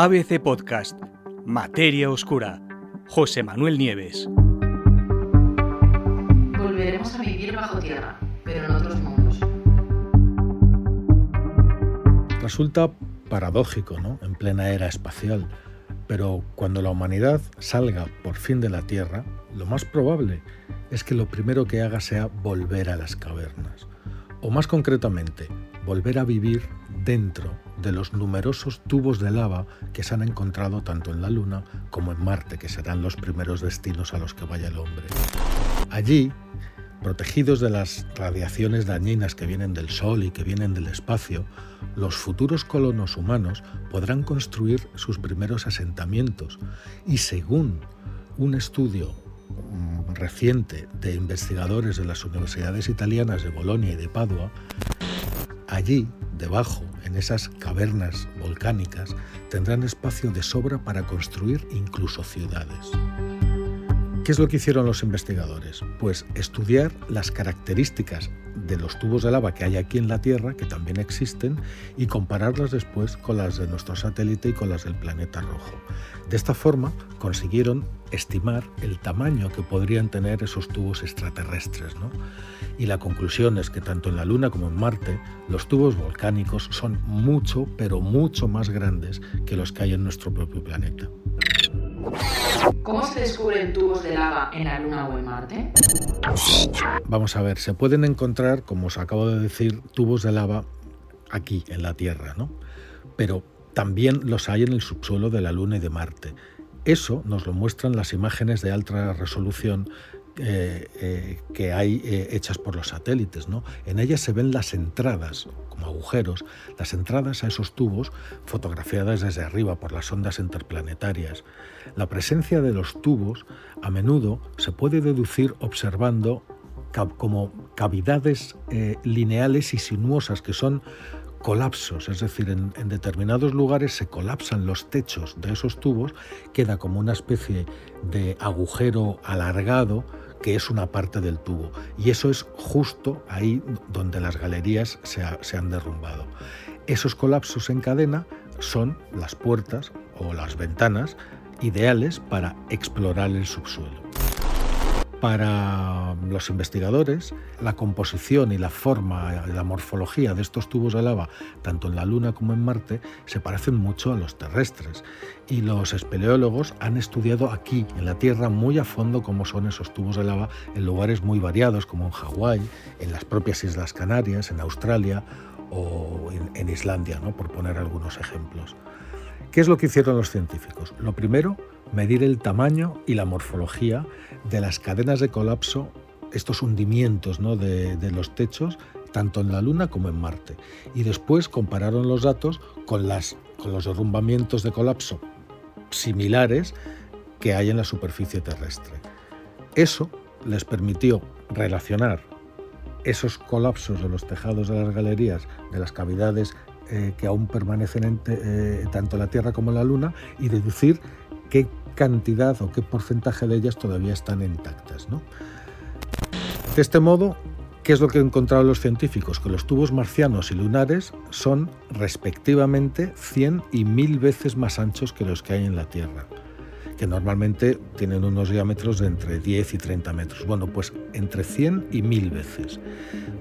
ABC Podcast, Materia Oscura, José Manuel Nieves. Volveremos a vivir bajo tierra, pero en otros mundos. Resulta paradójico, ¿no? En plena era espacial. Pero cuando la humanidad salga por fin de la Tierra, lo más probable es que lo primero que haga sea volver a las cavernas. O más concretamente, volver a vivir dentro de los numerosos tubos de lava que se han encontrado tanto en la Luna como en Marte, que serán los primeros destinos a los que vaya el hombre. Allí, protegidos de las radiaciones dañinas que vienen del Sol y que vienen del espacio, los futuros colonos humanos podrán construir sus primeros asentamientos y según un estudio mm, reciente de investigadores de las universidades italianas de Bolonia y de Padua, allí, debajo, en esas cavernas volcánicas, tendrán espacio de sobra para construir incluso ciudades. ¿Qué es lo que hicieron los investigadores? Pues estudiar las características de los tubos de lava que hay aquí en la Tierra, que también existen, y compararlas después con las de nuestro satélite y con las del planeta rojo. De esta forma consiguieron estimar el tamaño que podrían tener esos tubos extraterrestres. Y la conclusión es que tanto en la Luna como en Marte los tubos volcánicos son mucho, pero mucho más grandes que los que hay en nuestro propio planeta. ¿Cómo se descubren tubos de lava en la Luna o en Marte? Vamos a ver, se pueden encontrar, como os acabo de decir, tubos de lava aquí en la Tierra, ¿no? Pero también los hay en el subsuelo de la Luna y de Marte. Eso nos lo muestran las imágenes de alta resolución eh, eh, que hay eh, hechas por los satélites. ¿no? En ellas se ven las entradas, como agujeros, las entradas a esos tubos fotografiadas desde arriba por las ondas interplanetarias. La presencia de los tubos a menudo se puede deducir observando como cavidades lineales y sinuosas que son colapsos, es decir, en, determinados lugares se colapsan los techos de esos tubos, queda como una especie de agujero alargado que es una parte del tubo. Y eso es justo ahí donde las galerías se, han derrumbado. Esos colapsos en cadena son las puertas o las ventanas ideales para explorar el subsuelo. Para los investigadores, la composición y la forma, la morfología de estos tubos de lava, tanto en la Luna como en Marte, se parecen mucho a los terrestres. Y los espeleólogos han estudiado aquí, en la Tierra, muy a fondo cómo son esos tubos de lava en lugares muy variados, como en Hawái, en las propias Islas Canarias, en Australia o en, Islandia, ¿no? por poner algunos ejemplos. ¿Qué es lo que hicieron los científicos? Lo primero, medir el tamaño y la morfología de las cadenas de colapso, estos hundimientos ¿no? de, los techos, tanto en la Luna como en Marte. Y después compararon los datos con, las, con los derrumbamientos de colapso similares que hay en la superficie terrestre. Eso les permitió relacionar esos colapsos de los tejados de las galerías, de las cavidades eh, que aún permanecen en eh, tanto la Tierra como la Luna y deducir qué cantidad o qué porcentaje de ellas todavía están intactas. De este modo, ¿qué es lo que han encontrado los científicos? Que los tubos marcianos y lunares son respectivamente 100 y 1000 veces más anchos que los que hay en la Tierra que normalmente tienen unos diámetros de entre 10 y 30 metros. Bueno, pues entre 100 y 1000 veces.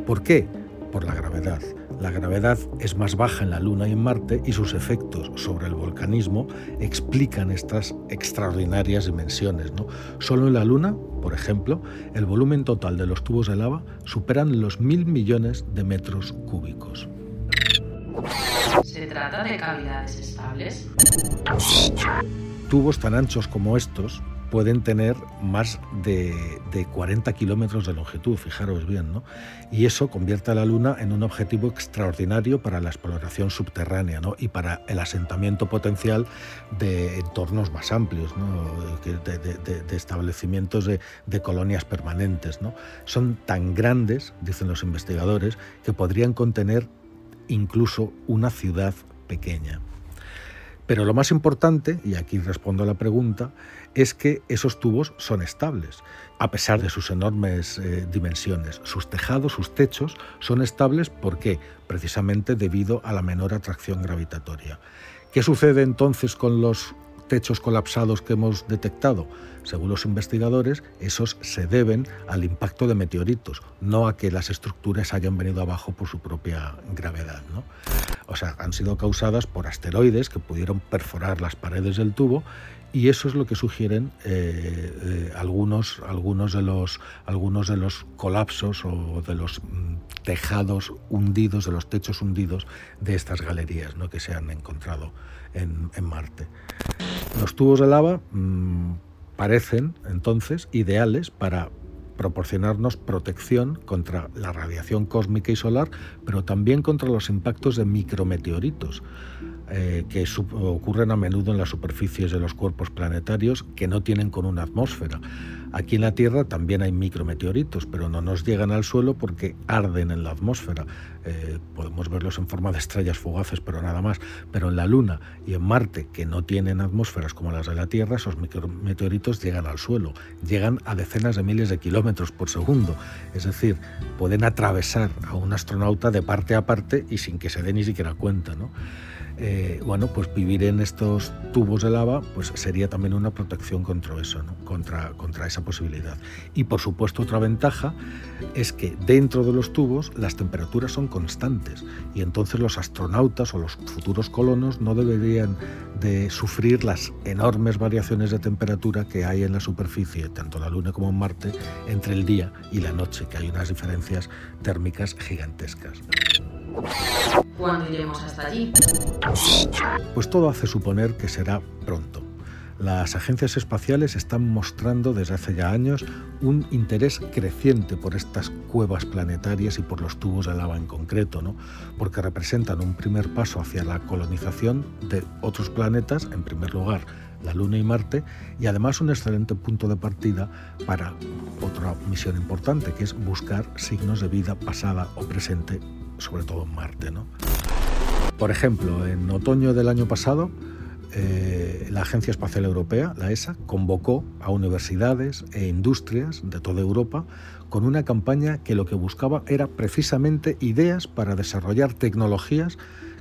¿Por qué? Por la gravedad. La gravedad es más baja en la Luna y en Marte y sus efectos sobre el volcanismo explican estas extraordinarias dimensiones. ¿no? Solo en la Luna, por ejemplo, el volumen total de los tubos de lava superan los mil millones de metros cúbicos. ¿Se trata de cavidades estables? Tubos tan anchos como estos pueden tener más de, 40 kilómetros de longitud, fijaros bien, ¿no? Y eso convierte a la Luna en un objetivo extraordinario para la exploración subterránea ¿no? y para el asentamiento potencial de entornos más amplios, de, establecimientos de, de, colonias permanentes. ¿no? Son tan grandes, dicen los investigadores, que podrían contener incluso una ciudad pequeña. Pero lo más importante, y aquí respondo a la pregunta, es que esos tubos son estables, a pesar de sus enormes eh, dimensiones. Sus tejados, sus techos son estables, ¿por qué? Precisamente debido a la menor atracción gravitatoria. ¿Qué sucede entonces con los techos colapsados que hemos detectado? Según los investigadores, esos se deben al impacto de meteoritos, no a que las estructuras hayan venido abajo por su propia gravedad. ¿no? O sea, han sido causadas por asteroides que pudieron perforar las paredes del tubo y eso es lo que sugieren eh, eh, algunos, algunos, de los, algunos de los colapsos o de los mm, tejados hundidos, de los techos hundidos de estas galerías ¿no? que se han encontrado en, Marte. Los tubos de lava mm, parecen entonces ideales para proporcionarnos protección contra la radiación cósmica y solar, pero también contra los impactos de micrometeoritos. Eh, que ocurren a menudo en las superficies de los cuerpos planetarios que no tienen con una atmósfera. Aquí en la Tierra también hay micrometeoritos, pero no nos llegan al suelo porque arden en la atmósfera. Eh, podemos verlos en forma de estrellas fugaces, pero nada más. Pero en la Luna y en Marte, que no tienen atmósferas como las de la Tierra, esos micrometeoritos llegan al suelo. Llegan a decenas de miles de kilómetros por segundo. Es decir, pueden atravesar a un astronauta de parte a parte y sin que se dé ni siquiera cuenta. ¿no? Eh, bueno, pues vivir en estos tubos de lava pues sería también una protección contra eso, contra, esa posibilidad. Y por supuesto otra ventaja es que dentro de los tubos las temperaturas son constantes y entonces los astronautas o los futuros colonos no deberían de sufrir las enormes variaciones de temperatura que hay en la superficie, tanto en la Luna como en Marte, entre el día y la noche, que hay unas diferencias térmicas gigantescas. ¿Cuándo iremos hasta allí? Pues todo hace suponer que será pronto. Las agencias espaciales están mostrando desde hace ya años un interés creciente por estas cuevas planetarias y por los tubos de lava en concreto, ¿no? porque representan un primer paso hacia la colonización de otros planetas, en primer lugar la Luna y Marte, y además un excelente punto de partida para otra misión importante, que es buscar signos de vida pasada o presente sobre todo en Marte. ¿no? Por ejemplo, en otoño del año pasado, eh, la Agencia Espacial Europea, la ESA, convocó a universidades e industrias de toda Europa con una campaña que lo que buscaba era precisamente ideas para desarrollar tecnologías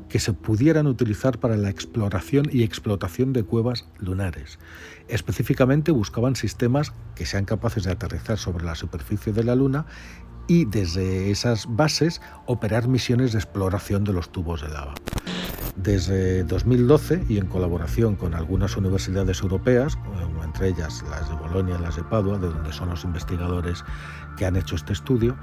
que se pudieran utilizar para la exploración y explotación de cuevas lunares. Específicamente buscaban sistemas que sean capaces de aterrizar sobre la superficie de la Luna y desde esas bases operar misiones de exploración de los tubos de lava. Desde 2012 y en colaboración con algunas universidades europeas, entre ellas las de Bolonia y las de Padua, de donde son los investigadores que han hecho este estudio,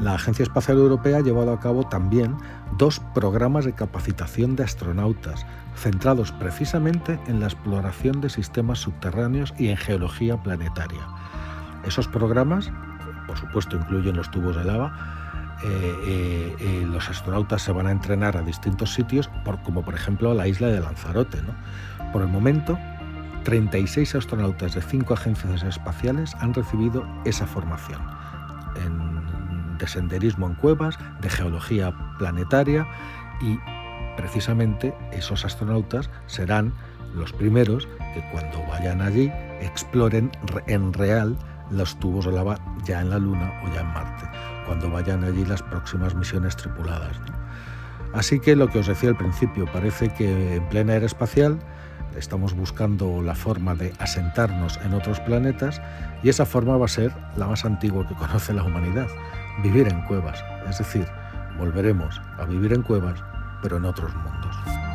la Agencia Espacial Europea ha llevado a cabo también dos programas de capacitación de astronautas, centrados precisamente en la exploración de sistemas subterráneos y en geología planetaria. Esos programas por supuesto incluyen los tubos de lava, eh, eh, eh, los astronautas se van a entrenar a distintos sitios, como por ejemplo la isla de Lanzarote. Por el momento, 36 astronautas de cinco agencias espaciales han recibido esa formación de senderismo en cuevas, de geología planetaria y precisamente esos astronautas serán los primeros que cuando vayan allí exploren en real los tubos de lava ya en la Luna o ya en Marte, cuando vayan allí las próximas misiones tripuladas. Así que lo que os decía al principio, parece que en plena era espacial estamos buscando la forma de asentarnos en otros planetas y esa forma va a ser la más antigua que conoce la humanidad, vivir en cuevas, es decir, volveremos a vivir en cuevas, pero en otros mundos.